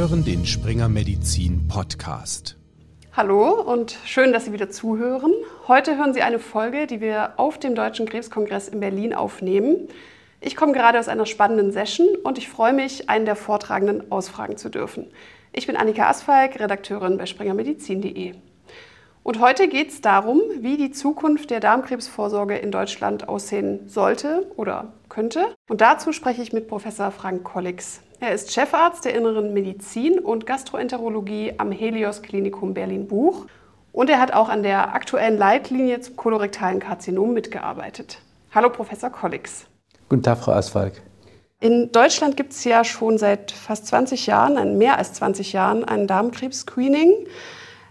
hören den Springer Medizin Podcast. Hallo und schön, dass Sie wieder zuhören. Heute hören Sie eine Folge, die wir auf dem Deutschen Krebskongress in Berlin aufnehmen. Ich komme gerade aus einer spannenden Session und ich freue mich, einen der Vortragenden ausfragen zu dürfen. Ich bin Annika Asfalk, Redakteurin bei springermedizin.de. Und heute geht es darum, wie die Zukunft der Darmkrebsvorsorge in Deutschland aussehen sollte oder könnte. Und dazu spreche ich mit Professor Frank Kollix. Er ist Chefarzt der Inneren Medizin und Gastroenterologie am Helios Klinikum Berlin-Buch. Und er hat auch an der aktuellen Leitlinie zum kolorektalen Karzinom mitgearbeitet. Hallo, Professor Kollix. Guten Tag, Frau Asfalk. In Deutschland gibt es ja schon seit fast 20 Jahren, mehr als 20 Jahren, ein Darmkrebs-Screening.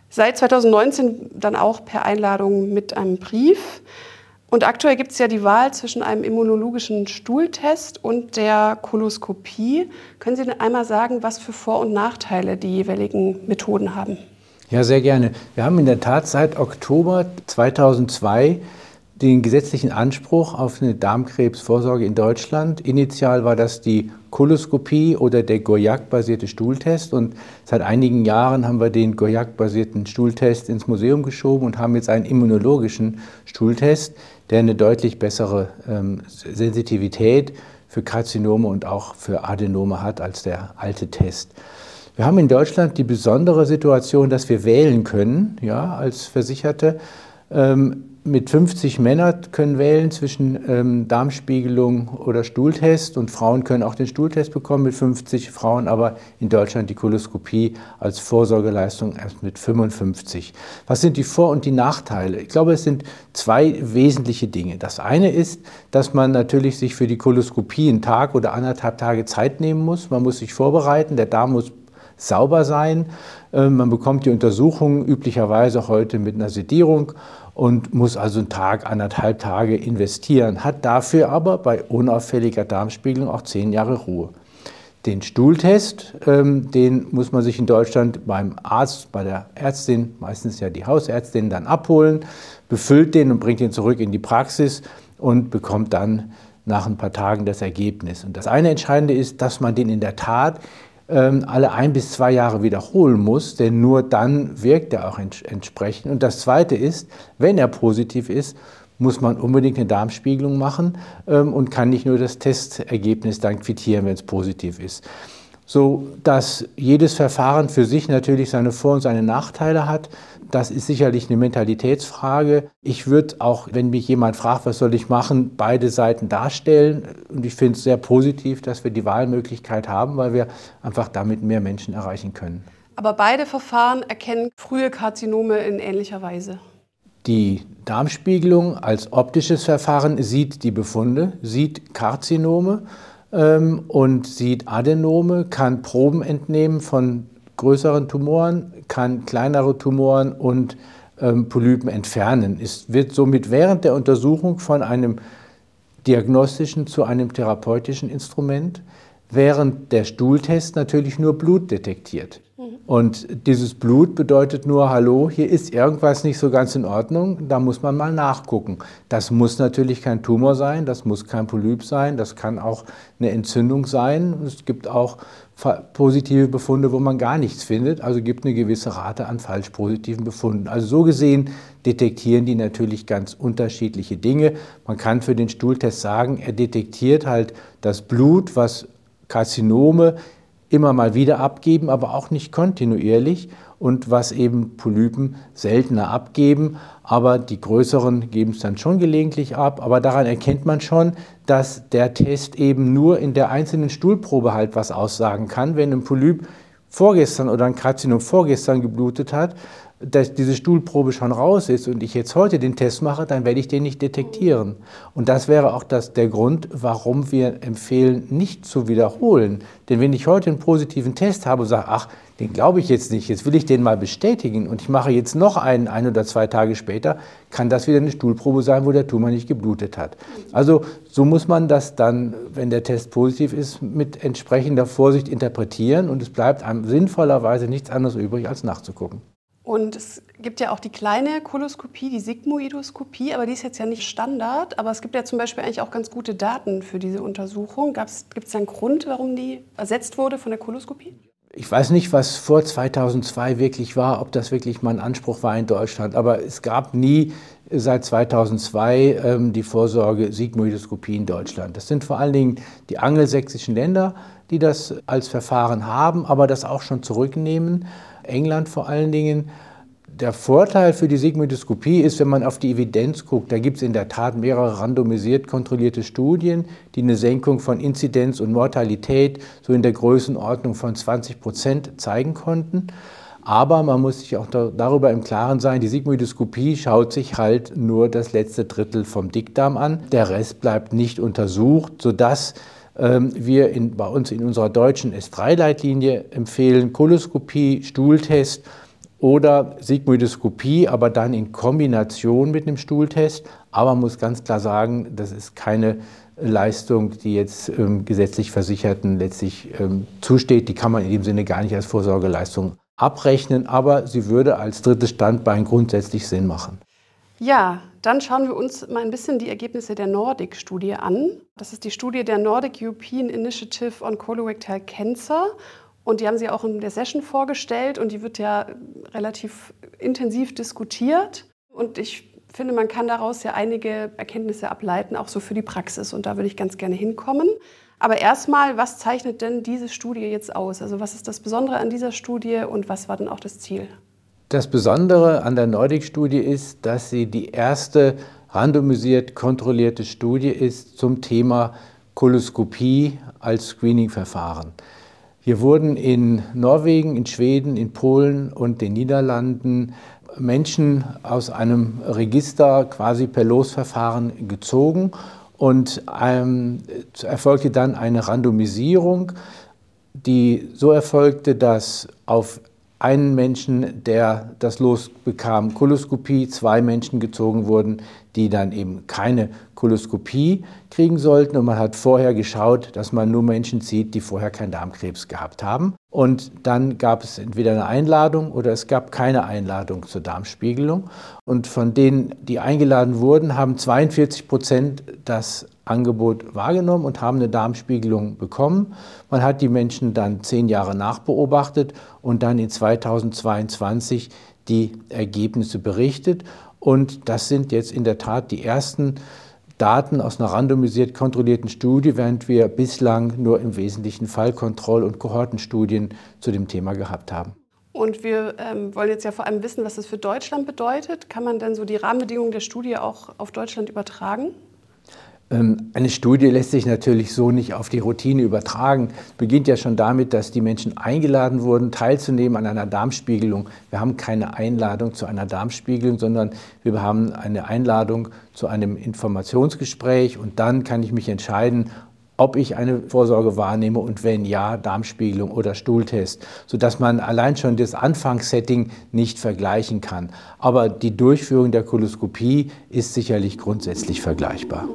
Seit 2019 dann auch per Einladung mit einem Brief. Und aktuell gibt es ja die Wahl zwischen einem immunologischen Stuhltest und der Koloskopie. Können Sie denn einmal sagen, was für Vor- und Nachteile die jeweiligen Methoden haben? Ja, sehr gerne. Wir haben in der Tat seit Oktober 2002 den gesetzlichen Anspruch auf eine Darmkrebsvorsorge in Deutschland. Initial war das die Koloskopie oder der Goyak-basierte Stuhltest und seit einigen Jahren haben wir den Goyak-basierten Stuhltest ins Museum geschoben und haben jetzt einen immunologischen Stuhltest, der eine deutlich bessere ähm, Sensitivität für Karzinome und auch für Adenome hat als der alte Test. Wir haben in Deutschland die besondere Situation, dass wir wählen können, ja, als Versicherte. Ähm, mit 50 Männern können wählen zwischen ähm, Darmspiegelung oder Stuhltest und Frauen können auch den Stuhltest bekommen mit 50 Frauen, aber in Deutschland die Koloskopie als Vorsorgeleistung erst mit 55. Was sind die Vor- und die Nachteile? Ich glaube, es sind zwei wesentliche Dinge. Das eine ist, dass man natürlich sich für die Koloskopie einen Tag oder anderthalb Tage Zeit nehmen muss. Man muss sich vorbereiten, der Darm muss sauber sein. Ähm, man bekommt die Untersuchung üblicherweise heute mit einer Sedierung und muss also einen Tag, anderthalb Tage investieren, hat dafür aber bei unauffälliger Darmspiegelung auch zehn Jahre Ruhe. Den Stuhltest, ähm, den muss man sich in Deutschland beim Arzt, bei der Ärztin, meistens ja die Hausärztin, dann abholen, befüllt den und bringt den zurück in die Praxis und bekommt dann nach ein paar Tagen das Ergebnis. Und das eine Entscheidende ist, dass man den in der Tat alle ein bis zwei Jahre wiederholen muss, denn nur dann wirkt er auch entsprechend. Und das Zweite ist, wenn er positiv ist, muss man unbedingt eine Darmspiegelung machen ähm, und kann nicht nur das Testergebnis dann quittieren, wenn es positiv ist so dass jedes Verfahren für sich natürlich seine Vor- und seine Nachteile hat. Das ist sicherlich eine Mentalitätsfrage. Ich würde auch, wenn mich jemand fragt, was soll ich machen, beide Seiten darstellen. Und ich finde es sehr positiv, dass wir die Wahlmöglichkeit haben, weil wir einfach damit mehr Menschen erreichen können. Aber beide Verfahren erkennen frühe Karzinome in ähnlicher Weise. Die Darmspiegelung als optisches Verfahren sieht die Befunde, sieht Karzinome ähm, und sieht Adenome, kann Proben entnehmen von größeren Tumoren, kann kleinere Tumoren und ähm, Polypen entfernen. Es wird somit während der Untersuchung von einem diagnostischen zu einem therapeutischen Instrument, während der Stuhltest natürlich nur Blut detektiert. Und dieses Blut bedeutet nur, hallo, hier ist irgendwas nicht so ganz in Ordnung, da muss man mal nachgucken. Das muss natürlich kein Tumor sein, das muss kein Polyp sein, das kann auch eine Entzündung sein. Es gibt auch positive Befunde, wo man gar nichts findet, also gibt eine gewisse Rate an falsch positiven Befunden. Also so gesehen detektieren die natürlich ganz unterschiedliche Dinge. Man kann für den Stuhltest sagen, er detektiert halt das Blut, was Karzinome immer mal wieder abgeben, aber auch nicht kontinuierlich und was eben Polypen seltener abgeben, aber die größeren geben es dann schon gelegentlich ab. Aber daran erkennt man schon, dass der Test eben nur in der einzelnen Stuhlprobe halt was aussagen kann. Wenn ein Polyp vorgestern oder ein Karzinom vorgestern geblutet hat, dass diese Stuhlprobe schon raus ist und ich jetzt heute den Test mache, dann werde ich den nicht detektieren. Und das wäre auch das, der Grund, warum wir empfehlen, nicht zu wiederholen. Denn wenn ich heute einen positiven Test habe und sage, ach, den glaube ich jetzt nicht, jetzt will ich den mal bestätigen und ich mache jetzt noch einen, ein oder zwei Tage später, kann das wieder eine Stuhlprobe sein, wo der Tumor nicht geblutet hat. Also so muss man das dann, wenn der Test positiv ist, mit entsprechender Vorsicht interpretieren und es bleibt einem sinnvollerweise nichts anderes übrig, als nachzugucken. Und es gibt ja auch die kleine Koloskopie, die Sigmoidoskopie, aber die ist jetzt ja nicht Standard. Aber es gibt ja zum Beispiel eigentlich auch ganz gute Daten für diese Untersuchung. Gibt es einen Grund, warum die ersetzt wurde von der Koloskopie? Ich weiß nicht, was vor 2002 wirklich war, ob das wirklich mal ein Anspruch war in Deutschland, aber es gab nie seit 2002 ähm, die Vorsorge Sigmoidoskopie in Deutschland. Das sind vor allen Dingen die angelsächsischen Länder, die das als Verfahren haben, aber das auch schon zurücknehmen. England vor allen Dingen. Der Vorteil für die Sigmoidoskopie ist, wenn man auf die Evidenz guckt, da gibt es in der Tat mehrere randomisiert kontrollierte Studien, die eine Senkung von Inzidenz und Mortalität so in der Größenordnung von 20 Prozent zeigen konnten. Aber man muss sich auch darüber im Klaren sein, die Sigmoidoskopie schaut sich halt nur das letzte Drittel vom Dickdarm an. Der Rest bleibt nicht untersucht, sodass wir in, bei uns in unserer deutschen S3-Leitlinie empfehlen Koloskopie, Stuhltest oder Sigmoidoskopie, aber dann in Kombination mit einem Stuhltest. Aber man muss ganz klar sagen, das ist keine Leistung, die jetzt ähm, gesetzlich Versicherten letztlich ähm, zusteht. Die kann man in dem Sinne gar nicht als Vorsorgeleistung abrechnen, aber sie würde als drittes Standbein grundsätzlich Sinn machen. Ja, dann schauen wir uns mal ein bisschen die Ergebnisse der Nordic-Studie an. Das ist die Studie der Nordic European Initiative on Colorectal Cancer. Und die haben sie auch in der Session vorgestellt und die wird ja relativ intensiv diskutiert. Und ich finde, man kann daraus ja einige Erkenntnisse ableiten, auch so für die Praxis. Und da würde ich ganz gerne hinkommen. Aber erstmal, was zeichnet denn diese Studie jetzt aus? Also was ist das Besondere an dieser Studie und was war denn auch das Ziel? Das Besondere an der Nordic-Studie ist, dass sie die erste randomisiert kontrollierte Studie ist zum Thema Koloskopie als Screening-Verfahren. Hier wurden in Norwegen, in Schweden, in Polen und den Niederlanden Menschen aus einem Register quasi per Losverfahren gezogen und ähm, erfolgte dann eine Randomisierung, die so erfolgte, dass auf einen Menschen, der das Los bekam, Koloskopie, zwei Menschen gezogen wurden, die dann eben keine Koloskopie kriegen sollten. Und man hat vorher geschaut, dass man nur Menschen zieht, die vorher keinen Darmkrebs gehabt haben. Und dann gab es entweder eine Einladung oder es gab keine Einladung zur Darmspiegelung. Und von denen, die eingeladen wurden, haben 42 Prozent das Angebot wahrgenommen und haben eine Darmspiegelung bekommen. Man hat die Menschen dann zehn Jahre nachbeobachtet und dann in 2022 die Ergebnisse berichtet. Und das sind jetzt in der Tat die ersten Daten aus einer randomisiert kontrollierten Studie, während wir bislang nur im Wesentlichen Fallkontroll- und Kohortenstudien zu dem Thema gehabt haben. Und wir ähm, wollen jetzt ja vor allem wissen, was das für Deutschland bedeutet. Kann man denn so die Rahmenbedingungen der Studie auch auf Deutschland übertragen? Ähm, eine Studie lässt sich natürlich so nicht auf die Routine übertragen. Es beginnt ja schon damit, dass die Menschen eingeladen wurden, teilzunehmen an einer Darmspiegelung. Wir haben keine Einladung zu einer Darmspiegelung, sondern wir haben eine Einladung zu einem Informationsgespräch und dann kann ich mich entscheiden, ob ich eine Vorsorge wahrnehme und wenn ja, Darmspiegelung oder Stuhltest, sodass man allein schon das Anfangssetting nicht vergleichen kann. Aber die Durchführung der Koloskopie ist sicherlich grundsätzlich vergleichbar.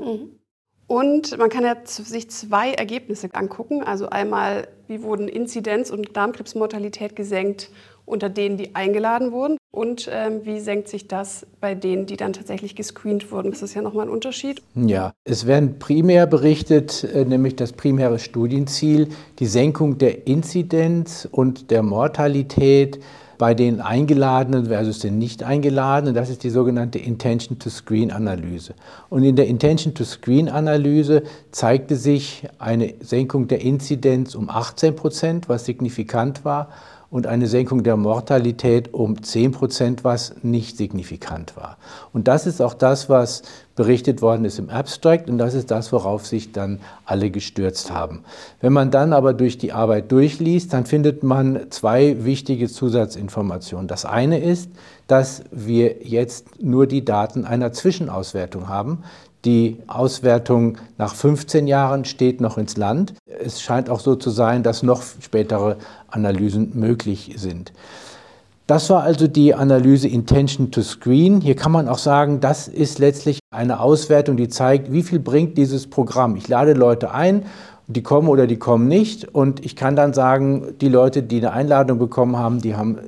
Und man kann ja sich zwei Ergebnisse angucken. Also einmal, wie wurden Inzidenz und Darmkrebsmortalität gesenkt unter denen, die eingeladen wurden? Und ähm, wie senkt sich das bei denen, die dann tatsächlich gescreent wurden? Das ist ja nochmal ein Unterschied. Ja, es werden primär berichtet, äh, nämlich das primäre Studienziel, die Senkung der Inzidenz und der Mortalität bei den Eingeladenen versus den Nicht-Eingeladenen. Das ist die sogenannte Intention-to-Screen-Analyse. Und in der Intention-to-Screen-Analyse zeigte sich eine Senkung der Inzidenz um 18 Prozent, was signifikant war, und eine Senkung der Mortalität um 10 Prozent, was nicht signifikant war. Und das ist auch das, was berichtet worden ist im Abstract und das ist das, worauf sich dann alle gestürzt haben. Wenn man dann aber durch die Arbeit durchliest, dann findet man zwei wichtige Zusatzinformationen. Das eine ist, dass wir jetzt nur die Daten einer Zwischenauswertung haben. Die Auswertung nach 15 Jahren steht noch ins Land. Es scheint auch so zu sein, dass noch spätere Analysen möglich sind. Das war also die Analyse Intention to Screen. Hier kann man auch sagen, das ist letztlich eine Auswertung, die zeigt, wie viel bringt dieses Programm. Ich lade Leute ein, die kommen oder die kommen nicht und ich kann dann sagen, die Leute, die eine Einladung bekommen haben, die haben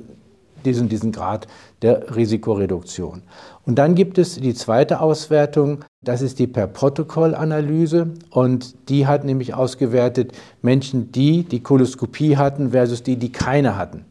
diesen, diesen Grad der Risikoreduktion. Und dann gibt es die zweite Auswertung, das ist die Per-Protokoll-Analyse und die hat nämlich ausgewertet Menschen, die die Koloskopie hatten versus die, die keine hatten.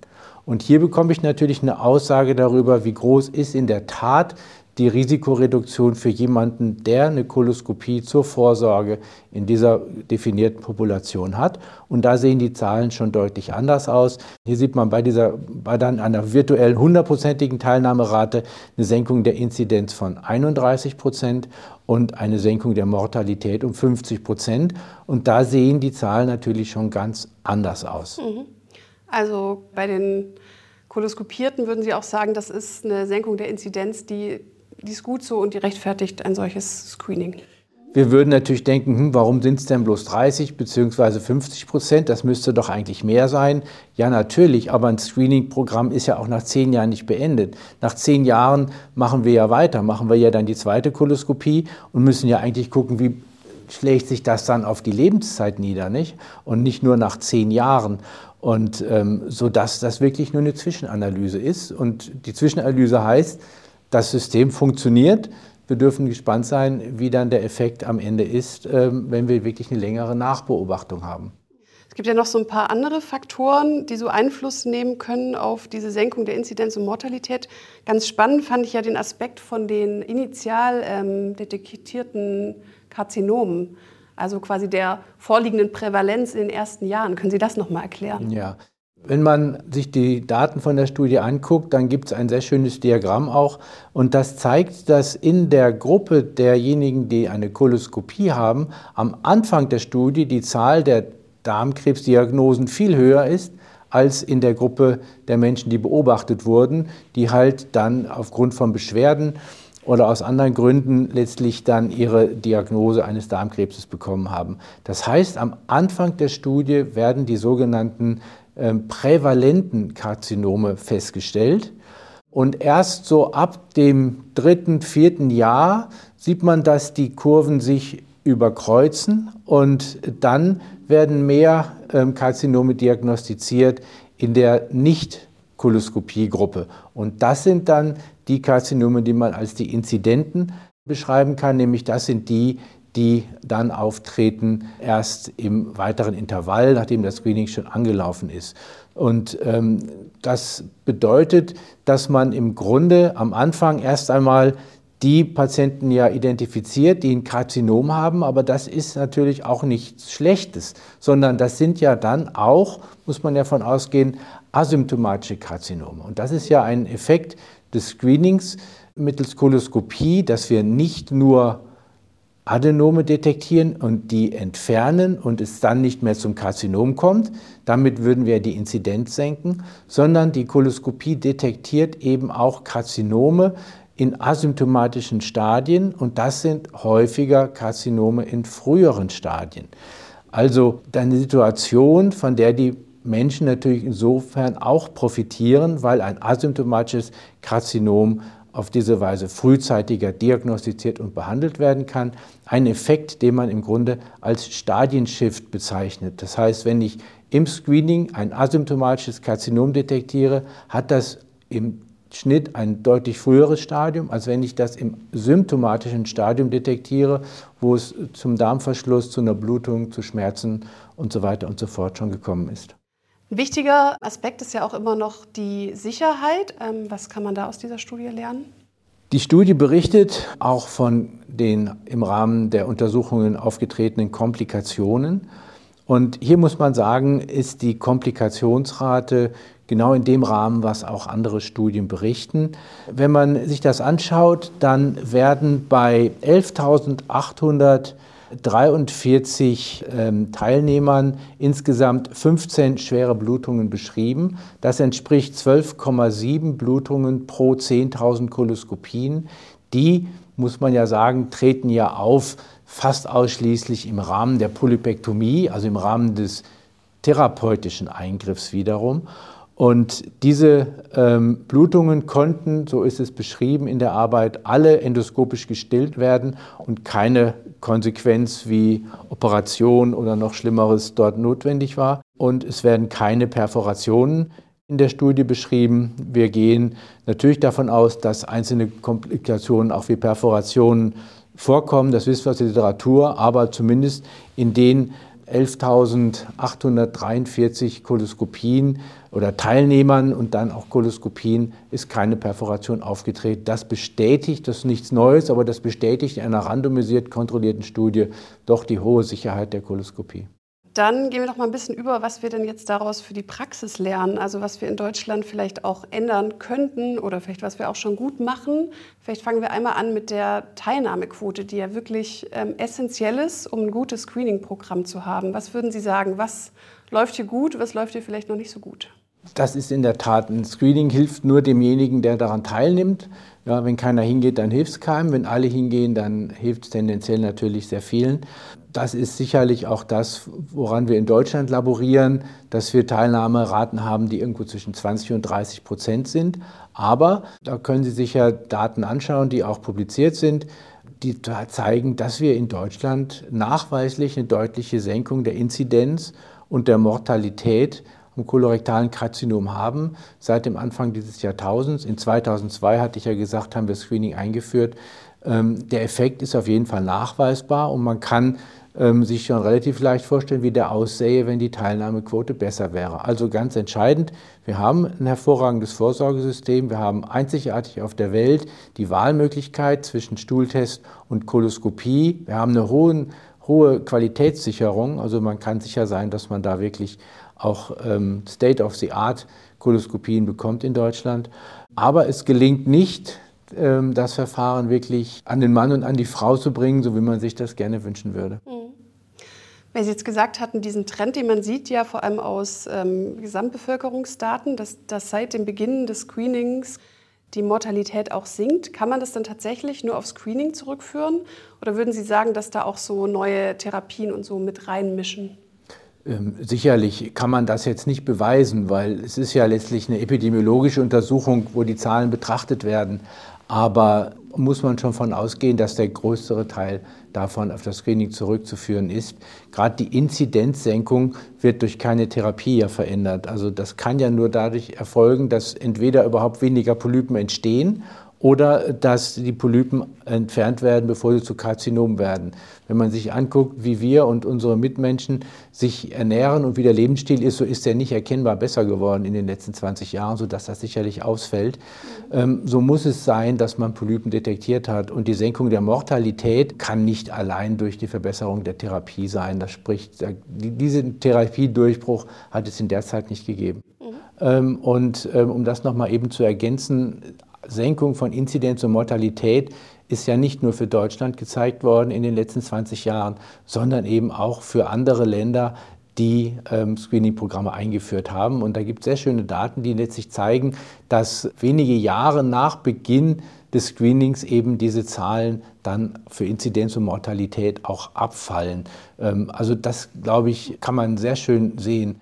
Und hier bekomme ich natürlich eine Aussage darüber, wie groß ist in der Tat die Risikoreduktion für jemanden, der eine Koloskopie zur Vorsorge in dieser definierten Population hat. Und da sehen die Zahlen schon deutlich anders aus. Hier sieht man bei, dieser, bei dann einer virtuellen hundertprozentigen Teilnahmerate eine Senkung der Inzidenz von 31 Prozent und eine Senkung der Mortalität um 50 Prozent. Und da sehen die Zahlen natürlich schon ganz anders aus. Mhm. Also bei den Koloskopierten würden Sie auch sagen, das ist eine Senkung der Inzidenz, die die ist gut so und die rechtfertigt ein solches Screening. Wir würden natürlich denken, hm, warum sind es denn bloß 30 bzw. 50 Prozent? Das müsste doch eigentlich mehr sein. Ja, natürlich, aber ein Screening-Programm ist ja auch nach zehn Jahren nicht beendet. Nach zehn Jahren machen wir ja weiter, machen wir ja dann die zweite Koloskopie und müssen ja eigentlich gucken, wie schlägt sich das dann auf die Lebenszeit nieder, nicht? Und nicht nur nach zehn Jahren. Und ähm, so das wirklich nur eine Zwischenanalyse ist. Und die Zwischenanalyse heißt, das System funktioniert. Wir dürfen gespannt sein, wie dann der Effekt am Ende ist, ähm, wenn wir wirklich eine längere Nachbeobachtung haben. Es gibt ja noch so ein paar andere Faktoren, die so Einfluss nehmen können auf diese Senkung der Inzidenz und Mortalität. Ganz spannend fand ich ja den Aspekt von den initial ähm, detektierten Karzinomen, also quasi der vorliegenden Prävalenz in den ersten Jahren. Können Sie das noch mal erklären? Ja, wenn man sich die Daten von der Studie anguckt, dann gibt es ein sehr schönes Diagramm auch. Und das zeigt, dass in der Gruppe derjenigen, die eine Koloskopie haben, am Anfang der Studie die Zahl der Darmkrebsdiagnosen viel höher ist als in der Gruppe der Menschen, die beobachtet wurden, die halt dann aufgrund von Beschwerden oder aus anderen Gründen letztlich dann ihre Diagnose eines Darmkrebses bekommen haben. Das heißt, am Anfang der Studie werden die sogenannten prävalenten Karzinome festgestellt. Und erst so ab dem dritten, vierten Jahr sieht man, dass die Kurven sich überkreuzen und dann werden mehr ähm, Karzinome diagnostiziert in der Nicht-Koloskopie-Gruppe. Und das sind dann die Karzinome, die man als die Inzidenten beschreiben kann, nämlich das sind die, die dann auftreten erst im weiteren Intervall, nachdem das Screening schon angelaufen ist. Und ähm, das bedeutet, dass man im Grunde am Anfang erst einmal die Patienten ja identifiziert, die ein Karzinom haben, aber das ist natürlich auch nichts Schlechtes, sondern das sind ja dann auch, muss man ja von ausgehen, asymptomatische Karzinome. Und das ist ja ein Effekt des Screenings mittels Koloskopie, dass wir nicht nur Adenome detektieren und die entfernen und es dann nicht mehr zum Karzinom kommt. Damit würden wir die Inzidenz senken, sondern die Koloskopie detektiert eben auch Karzinome in asymptomatischen Stadien und das sind häufiger Karzinome in früheren Stadien. Also eine Situation, von der die Menschen natürlich insofern auch profitieren, weil ein asymptomatisches Karzinom auf diese Weise frühzeitiger diagnostiziert und behandelt werden kann. Ein Effekt, den man im Grunde als Stadienshift bezeichnet. Das heißt, wenn ich im Screening ein asymptomatisches Karzinom detektiere, hat das im Schnitt ein deutlich früheres Stadium, als wenn ich das im symptomatischen Stadium detektiere, wo es zum Darmverschluss, zu einer Blutung, zu Schmerzen und so weiter und so fort schon gekommen ist. Ein wichtiger Aspekt ist ja auch immer noch die Sicherheit. Ähm, was kann man da aus dieser Studie lernen? Die Studie berichtet auch von den im Rahmen der Untersuchungen aufgetretenen Komplikationen. Und hier muss man sagen, ist die Komplikationsrate genau in dem Rahmen, was auch andere Studien berichten. Wenn man sich das anschaut, dann werden bei 11.800 43 ähm, Teilnehmern insgesamt 15 schwere Blutungen beschrieben. Das entspricht 12,7 Blutungen pro 10.000 Koloskopien. Die, muss man ja sagen, treten ja auf fast ausschließlich im Rahmen der Polypektomie, also im Rahmen des therapeutischen Eingriffs wiederum. Und diese ähm, Blutungen konnten, so ist es beschrieben in der Arbeit, alle endoskopisch gestillt werden und keine Konsequenz wie Operation oder noch Schlimmeres dort notwendig war. Und es werden keine Perforationen in der Studie beschrieben. Wir gehen natürlich davon aus, dass einzelne Komplikationen auch wie Perforationen vorkommen. Das wissen wir aus der Literatur, aber zumindest in den 11.843 Koloskopien oder Teilnehmern und dann auch Koloskopien ist keine Perforation aufgetreten. Das bestätigt, das ist nichts Neues, aber das bestätigt in einer randomisiert kontrollierten Studie doch die hohe Sicherheit der Koloskopie. Dann gehen wir noch mal ein bisschen über, was wir denn jetzt daraus für die Praxis lernen. Also was wir in Deutschland vielleicht auch ändern könnten oder vielleicht was wir auch schon gut machen. Vielleicht fangen wir einmal an mit der Teilnahmequote, die ja wirklich ähm, essentiell ist, um ein gutes Screening-Programm zu haben. Was würden Sie sagen? Was läuft hier gut? Was läuft hier vielleicht noch nicht so gut? Das ist in der Tat ein Screening hilft nur demjenigen, der daran teilnimmt. Ja, wenn keiner hingeht, dann hilft es keinem. Wenn alle hingehen, dann hilft es tendenziell natürlich sehr vielen. Das ist sicherlich auch das, woran wir in Deutschland laborieren, dass wir Teilnahmeraten haben, die irgendwo zwischen 20 und 30 Prozent sind. Aber da können Sie sich ja Daten anschauen, die auch publiziert sind, die zeigen, dass wir in Deutschland nachweislich eine deutliche Senkung der Inzidenz und der Mortalität am kolorektalen Karzinom haben seit dem Anfang dieses Jahrtausends. In 2002 hatte ich ja gesagt, haben wir Screening eingeführt. Ähm, der Effekt ist auf jeden Fall nachweisbar und man kann ähm, sich schon relativ leicht vorstellen, wie der aussähe, wenn die Teilnahmequote besser wäre. Also ganz entscheidend, wir haben ein hervorragendes Vorsorgesystem, wir haben einzigartig auf der Welt die Wahlmöglichkeit zwischen Stuhltest und Koloskopie, wir haben eine hohe, hohe Qualitätssicherung, also man kann sicher sein, dass man da wirklich auch ähm, State-of-the-Art Koloskopien bekommt in Deutschland. Aber es gelingt nicht, ähm, das Verfahren wirklich an den Mann und an die Frau zu bringen, so wie man sich das gerne wünschen würde. Mhm. Weil Sie jetzt gesagt hatten, diesen Trend, den man sieht ja vor allem aus ähm, Gesamtbevölkerungsdaten, dass, dass seit dem Beginn des Screenings die Mortalität auch sinkt. Kann man das dann tatsächlich nur auf Screening zurückführen? Oder würden Sie sagen, dass da auch so neue Therapien und so mit reinmischen? Ähm, sicherlich kann man das jetzt nicht beweisen, weil es ist ja letztlich eine epidemiologische Untersuchung, wo die Zahlen betrachtet werden. Aber muss man schon von ausgehen, dass der größere Teil davon auf das Screening zurückzuführen ist. Gerade die Inzidenzsenkung wird durch keine Therapie ja verändert. Also das kann ja nur dadurch erfolgen, dass entweder überhaupt weniger Polypen entstehen oder dass die Polypen entfernt werden, bevor sie zu Karzinomen werden. Wenn man sich anguckt, wie wir und unsere Mitmenschen sich ernähren und wie der Lebensstil ist, so ist der nicht erkennbar besser geworden in den letzten 20 Jahren, sodass das sicherlich ausfällt. Ähm, so muss es sein, dass man Polypen detektiert hat. Und die Senkung der Mortalität kann nicht allein durch die Verbesserung der Therapie sein. Das spricht, diesen Therapiedurchbruch hat es in der Zeit nicht gegeben. Mhm. Ähm, und ähm, um das nochmal eben zu ergänzen, Senkung von Inzidenz und Mortalität ist ja nicht nur für Deutschland gezeigt worden in den letzten 20 Jahren, sondern eben auch für andere Länder, die ähm, Screening-Programme eingeführt haben. Und da gibt es sehr schöne Daten, die letztlich zeigen, dass wenige Jahre nach Beginn des Screenings eben diese Zahlen dann für Inzidenz und Mortalität auch abfallen. Ähm, also das, glaube ich, kann man sehr schön sehen.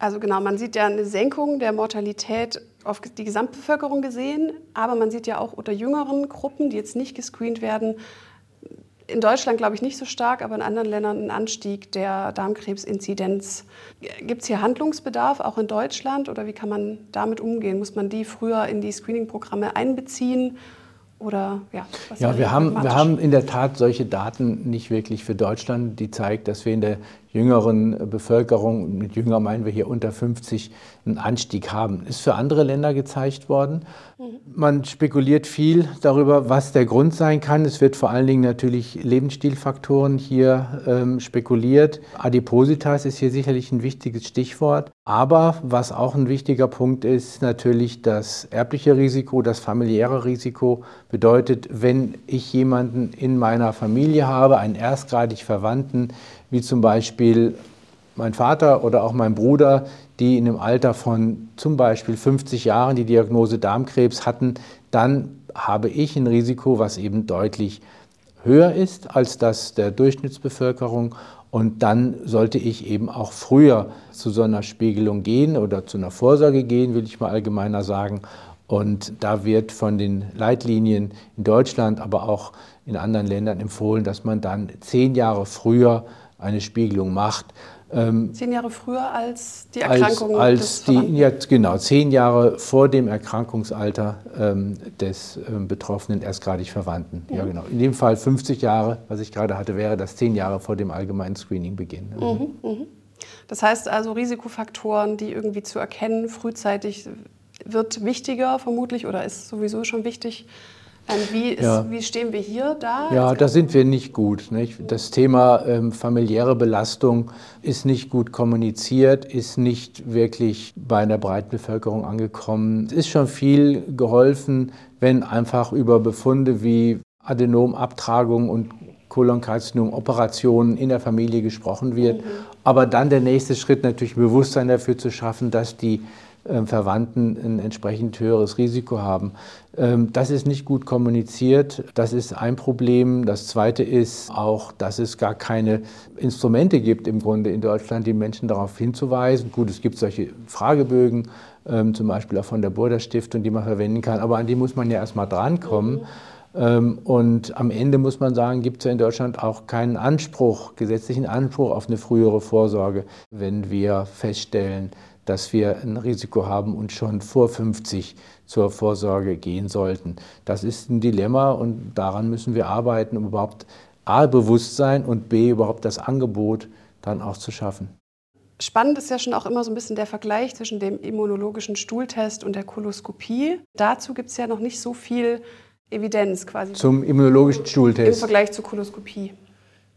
Also genau, man sieht ja eine Senkung der Mortalität auf die Gesamtbevölkerung gesehen, aber man sieht ja auch unter jüngeren Gruppen, die jetzt nicht gescreent werden, in Deutschland glaube ich nicht so stark, aber in anderen Ländern einen Anstieg der Darmkrebsinzidenz. Gibt es hier Handlungsbedarf auch in Deutschland oder wie kann man damit umgehen? Muss man die früher in die Screening-Programme einbeziehen? Oder, ja, ja wir, haben, wir haben in der Tat solche Daten nicht wirklich für Deutschland, die zeigt, dass wir in der jüngeren Bevölkerung, mit jünger meinen wir hier unter 50, einen Anstieg haben. Ist für andere Länder gezeigt worden. Mhm. Man spekuliert viel darüber, was der Grund sein kann. Es wird vor allen Dingen natürlich Lebensstilfaktoren hier ähm, spekuliert. Adipositas ist hier sicherlich ein wichtiges Stichwort. Aber was auch ein wichtiger Punkt ist, natürlich das erbliche Risiko, das familiäre Risiko bedeutet, wenn ich jemanden in meiner Familie habe, einen erstgradig Verwandten, wie zum Beispiel mein Vater oder auch mein Bruder, die in dem Alter von zum Beispiel 50 Jahren die Diagnose Darmkrebs hatten, dann habe ich ein Risiko, was eben deutlich höher ist als das der Durchschnittsbevölkerung. Und dann sollte ich eben auch früher zu so einer Spiegelung gehen oder zu einer Vorsorge gehen, will ich mal allgemeiner sagen. Und da wird von den Leitlinien in Deutschland, aber auch in anderen Ländern empfohlen, dass man dann zehn Jahre früher eine Spiegelung macht. Ähm, zehn Jahre früher als die Erkrankung als, als des die, ja, Genau, zehn Jahre vor dem Erkrankungsalter ähm, des ähm, betroffenen erstgradig Verwandten. Ja. ja. genau. In dem Fall 50 Jahre, was ich gerade hatte, wäre das zehn Jahre vor dem allgemeinen Screening-Beginn. Mhm, mh. Das heißt also, Risikofaktoren, die irgendwie zu erkennen, frühzeitig wird wichtiger vermutlich oder ist sowieso schon wichtig. Ähm, wie, ist, ja. wie, stehen wir hier da? Ja, da sind wir nicht gut. Nicht? Das Thema ähm, familiäre Belastung ist nicht gut kommuniziert, ist nicht wirklich bei einer breiten Bevölkerung angekommen. Es ist schon viel geholfen, wenn einfach über Befunde wie Adenomabtragung und Kolonkarzinom-Operationen in der Familie gesprochen wird. Mhm. Aber dann der nächste Schritt natürlich Bewusstsein dafür zu schaffen, dass die Verwandten ein entsprechend höheres Risiko haben. Ähm, das ist nicht gut kommuniziert. Das ist ein Problem. Das zweite ist auch, dass es gar keine Instrumente gibt im Grunde in Deutschland, die Menschen darauf hinzuweisen. Gut, es gibt solche Fragebögen, ähm, zum Beispiel auch von der Burda Stiftung, die man verwenden kann, aber an die muss man ja erstmal drankommen. Mhm. Und am Ende muss man sagen, gibt es ja in Deutschland auch keinen Anspruch, gesetzlichen Anspruch auf eine frühere Vorsorge, wenn wir feststellen, dass wir ein Risiko haben und schon vor 50 zur Vorsorge gehen sollten. Das ist ein Dilemma und daran müssen wir arbeiten, um überhaupt A, Bewusstsein und B, überhaupt das Angebot dann auch zu schaffen. Spannend ist ja schon auch immer so ein bisschen der Vergleich zwischen dem immunologischen Stuhltest und der Koloskopie. Dazu gibt es ja noch nicht so viel Evidenz quasi. Zum immunologischen Stuhltest. Im Vergleich zur Koloskopie.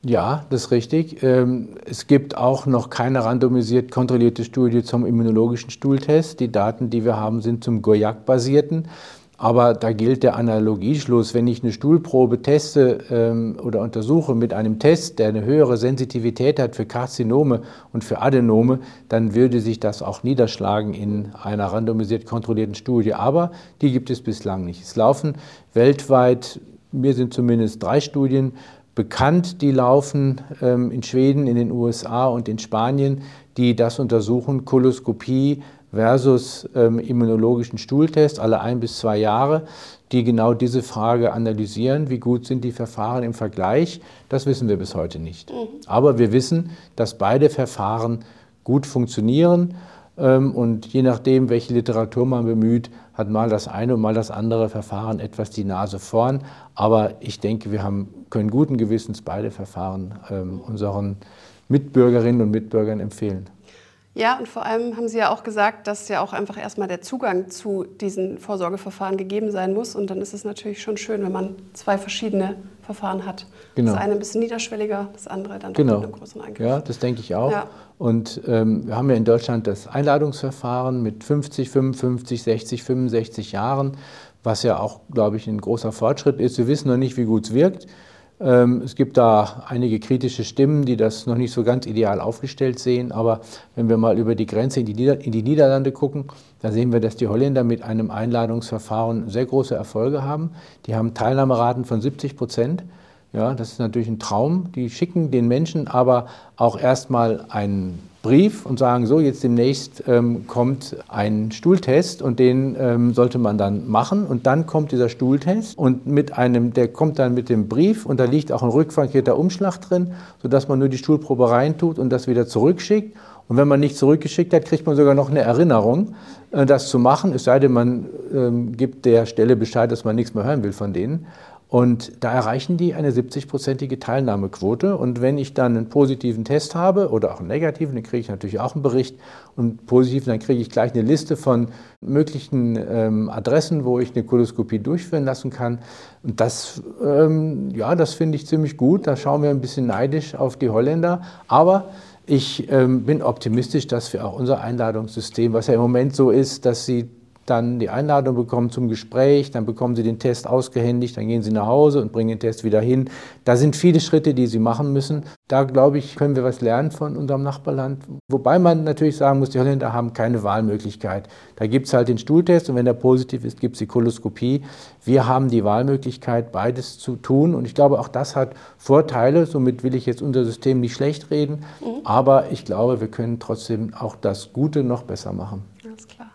Ja, das ist richtig. Ähm, es gibt auch noch keine randomisiert kontrollierte Studie zum immunologischen Stuhltest. Die Daten, die wir haben, sind zum Goyak-basierten. Aber da gilt der Analogieschluss. Wenn ich eine Stuhlprobe teste ähm, oder untersuche mit einem Test, der eine höhere Sensitivität hat für Karzinome und für Adenome, dann würde sich das auch niederschlagen in einer randomisiert kontrollierten Studie. Aber die gibt es bislang nicht. Es laufen weltweit, mir sind zumindest drei Studien bekannt, die laufen ähm, in Schweden, in den USA und in Spanien, die das untersuchen, Koloskopie versus ähm, immunologischen Stuhltest alle ein bis zwei Jahre, die genau diese Frage analysieren, wie gut sind die Verfahren im Vergleich. Das wissen wir bis heute nicht. Mhm. Aber wir wissen, dass beide Verfahren gut funktionieren und je nachdem, welche Literatur man bemüht, hat mal das eine und mal das andere Verfahren etwas die Nase vorn. Aber ich denke, wir haben, können guten Gewissens beide Verfahren ähm, unseren Mitbürgerinnen und Mitbürgern empfehlen. Ja, und vor allem haben Sie ja auch gesagt, dass ja auch einfach erstmal der Zugang zu diesen Vorsorgeverfahren gegeben sein muss. Und dann ist es natürlich schon schön, wenn man zwei verschiedene Verfahren hat. Genau. Das eine ein bisschen niederschwelliger, das andere dann genau. mit einem größeren Eingriff. Ja, das denke ich auch. Ja. Und ähm, wir haben ja in Deutschland das Einladungsverfahren mit 50, 55, 60, 65 Jahren, was ja auch, glaube ich, ein großer Fortschritt ist. Wir wissen noch nicht, wie gut es wirkt. Ähm, es gibt da einige kritische Stimmen, die das noch nicht so ganz ideal aufgestellt sehen. Aber wenn wir mal über die Grenze in die, Nieder in die Niederlande gucken, da sehen wir, dass die Holländer mit einem Einladungsverfahren sehr große Erfolge haben. Die haben Teilnahmeraten von 70 Prozent. Ja, das ist natürlich ein Traum. Die schicken den Menschen aber auch erstmal einen Brief und sagen, so, jetzt demnächst ähm, kommt ein Stuhltest und den ähm, sollte man dann machen. Und dann kommt dieser Stuhltest und mit einem, der kommt dann mit dem Brief und da liegt auch ein rückfrankierter Umschlag drin, sodass man nur die Stuhlprobe reintut und das wieder zurückschickt. Und wenn man nicht zurückgeschickt hat, kriegt man sogar noch eine Erinnerung, äh, das zu machen, es sei denn, man ähm, gibt der Stelle Bescheid, dass man nichts mehr hören will von denen. Und da erreichen die eine 70-prozentige Teilnahmequote. Und wenn ich dann einen positiven Test habe oder auch einen negativen, dann kriege ich natürlich auch einen Bericht. Und positiven, dann kriege ich gleich eine Liste von möglichen ähm, Adressen, wo ich eine Koloskopie durchführen lassen kann. Und das, ähm, ja, das finde ich ziemlich gut. Da schauen wir ein bisschen neidisch auf die Holländer. Aber ich ähm, bin optimistisch, dass wir auch unser Einladungssystem, was ja im Moment so ist, dass sie dann die Einladung bekommen zum Gespräch, dann bekommen Sie den Test ausgehändigt, dann gehen Sie nach Hause und bringen den Test wieder hin. Da sind viele Schritte, die Sie machen müssen. Da, glaube ich, können wir was lernen von unserem Nachbarland. Wobei man natürlich sagen muss, die Holländer haben keine Wahlmöglichkeit. Da gibt es halt den Stuhltest und wenn der positiv ist, gibt es die Koloskopie. Wir haben die Wahlmöglichkeit, beides zu tun und ich glaube, auch das hat Vorteile. Somit will ich jetzt unser System nicht schlecht reden, mhm. aber ich glaube, wir können trotzdem auch das Gute noch besser machen. Alles klar.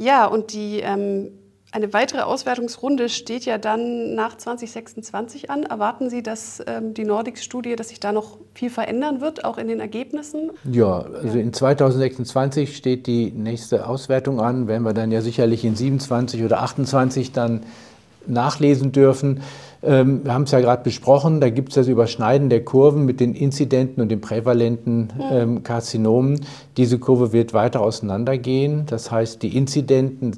Ja, und die ähm, Eine weitere Auswertungsrunde steht ja dann nach 2026 an. Erwarten Sie, dass ähm, die Nordics-Studie, dass sich da noch viel verändern wird, auch in den Ergebnissen? Ja, also in 2026 steht die nächste Auswertung an, werden wir dann ja sicherlich in 27 oder 28 dann nachlesen dürfen. Ähm, wir haben es ja gerade besprochen, da gibt es das Überschneiden der Kurven mit den Inzidenten und den prävalenten ähm, Karzinomen. Diese Kurve wird weiter auseinandergehen. Das heißt, die Inzidenten,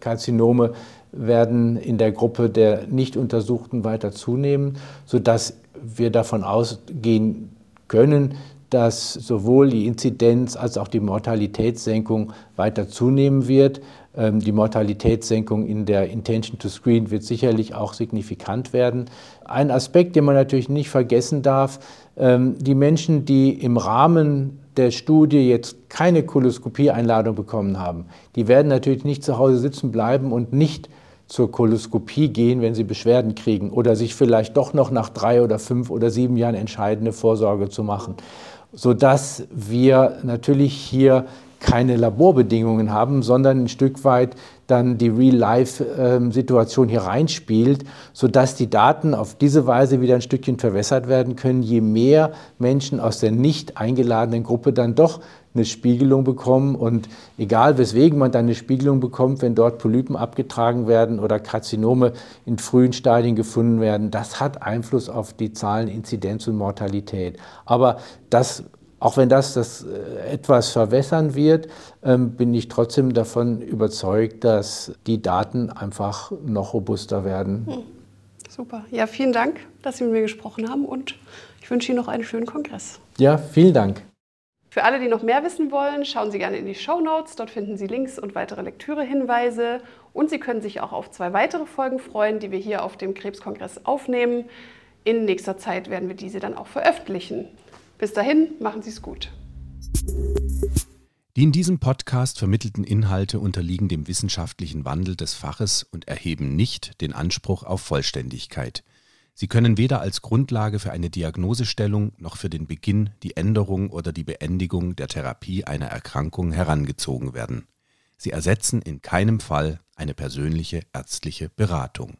Karzinome werden in der Gruppe der nicht Untersuchten weiter zunehmen, sodass wir davon ausgehen können, dass sowohl die Inzidenz als auch die Mortalitätssenkung weiter zunehmen wird. Ähm, die Mortalitätssenkung in der Intention to Screen wird sicherlich auch signifikant werden. Ein Aspekt, den man natürlich nicht vergessen darf, ähm, die Menschen, die im Rahmen der Studie jetzt keine Koloskopie-Einladung bekommen haben, die werden natürlich nicht zu Hause sitzen bleiben und nicht zur Koloskopie gehen, wenn sie Beschwerden kriegen oder sich vielleicht doch noch nach drei oder fünf oder sieben Jahren entscheidende Vorsorge zu machen, sodass wir natürlich hier keine Laborbedingungen haben, sondern ein Stück weit dann die Real-Life-Situation hier reinspielt, sodass die Daten auf diese Weise wieder ein Stückchen verwässert werden können, je mehr Menschen aus der nicht eingeladenen Gruppe dann doch eine Spiegelung bekommen. Und egal weswegen man dann eine Spiegelung bekommt, wenn dort Polypen abgetragen werden oder Karzinome in frühen Stadien gefunden werden, das hat Einfluss auf die Zahlen Inzidenz und Mortalität. Aber das auch wenn das, das äh, etwas verwässern wird, ähm, bin ich trotzdem davon überzeugt, dass die Daten einfach noch robuster werden. Hm. Super. Ja, vielen Dank, dass Sie mit mir gesprochen haben und ich wünsche Ihnen noch einen schönen Kongress. Ja, vielen Dank. Für alle, die noch mehr wissen wollen, schauen Sie gerne in die Show Notes. Dort finden Sie Links und weitere Lektürehinweise. Und Sie können sich auch auf zwei weitere Folgen freuen, die wir hier auf dem Krebskongress aufnehmen. In nächster Zeit werden wir diese dann auch veröffentlichen. Bis dahin, machen Sie es gut. Die in diesem Podcast vermittelten Inhalte unterliegen dem wissenschaftlichen Wandel des Faches und erheben nicht den Anspruch auf Vollständigkeit. Sie können weder als Grundlage für eine Diagnosestellung noch für den Beginn, die Änderung oder die Beendigung der Therapie einer Erkrankung herangezogen werden. Sie ersetzen in keinem Fall eine persönliche ärztliche Beratung.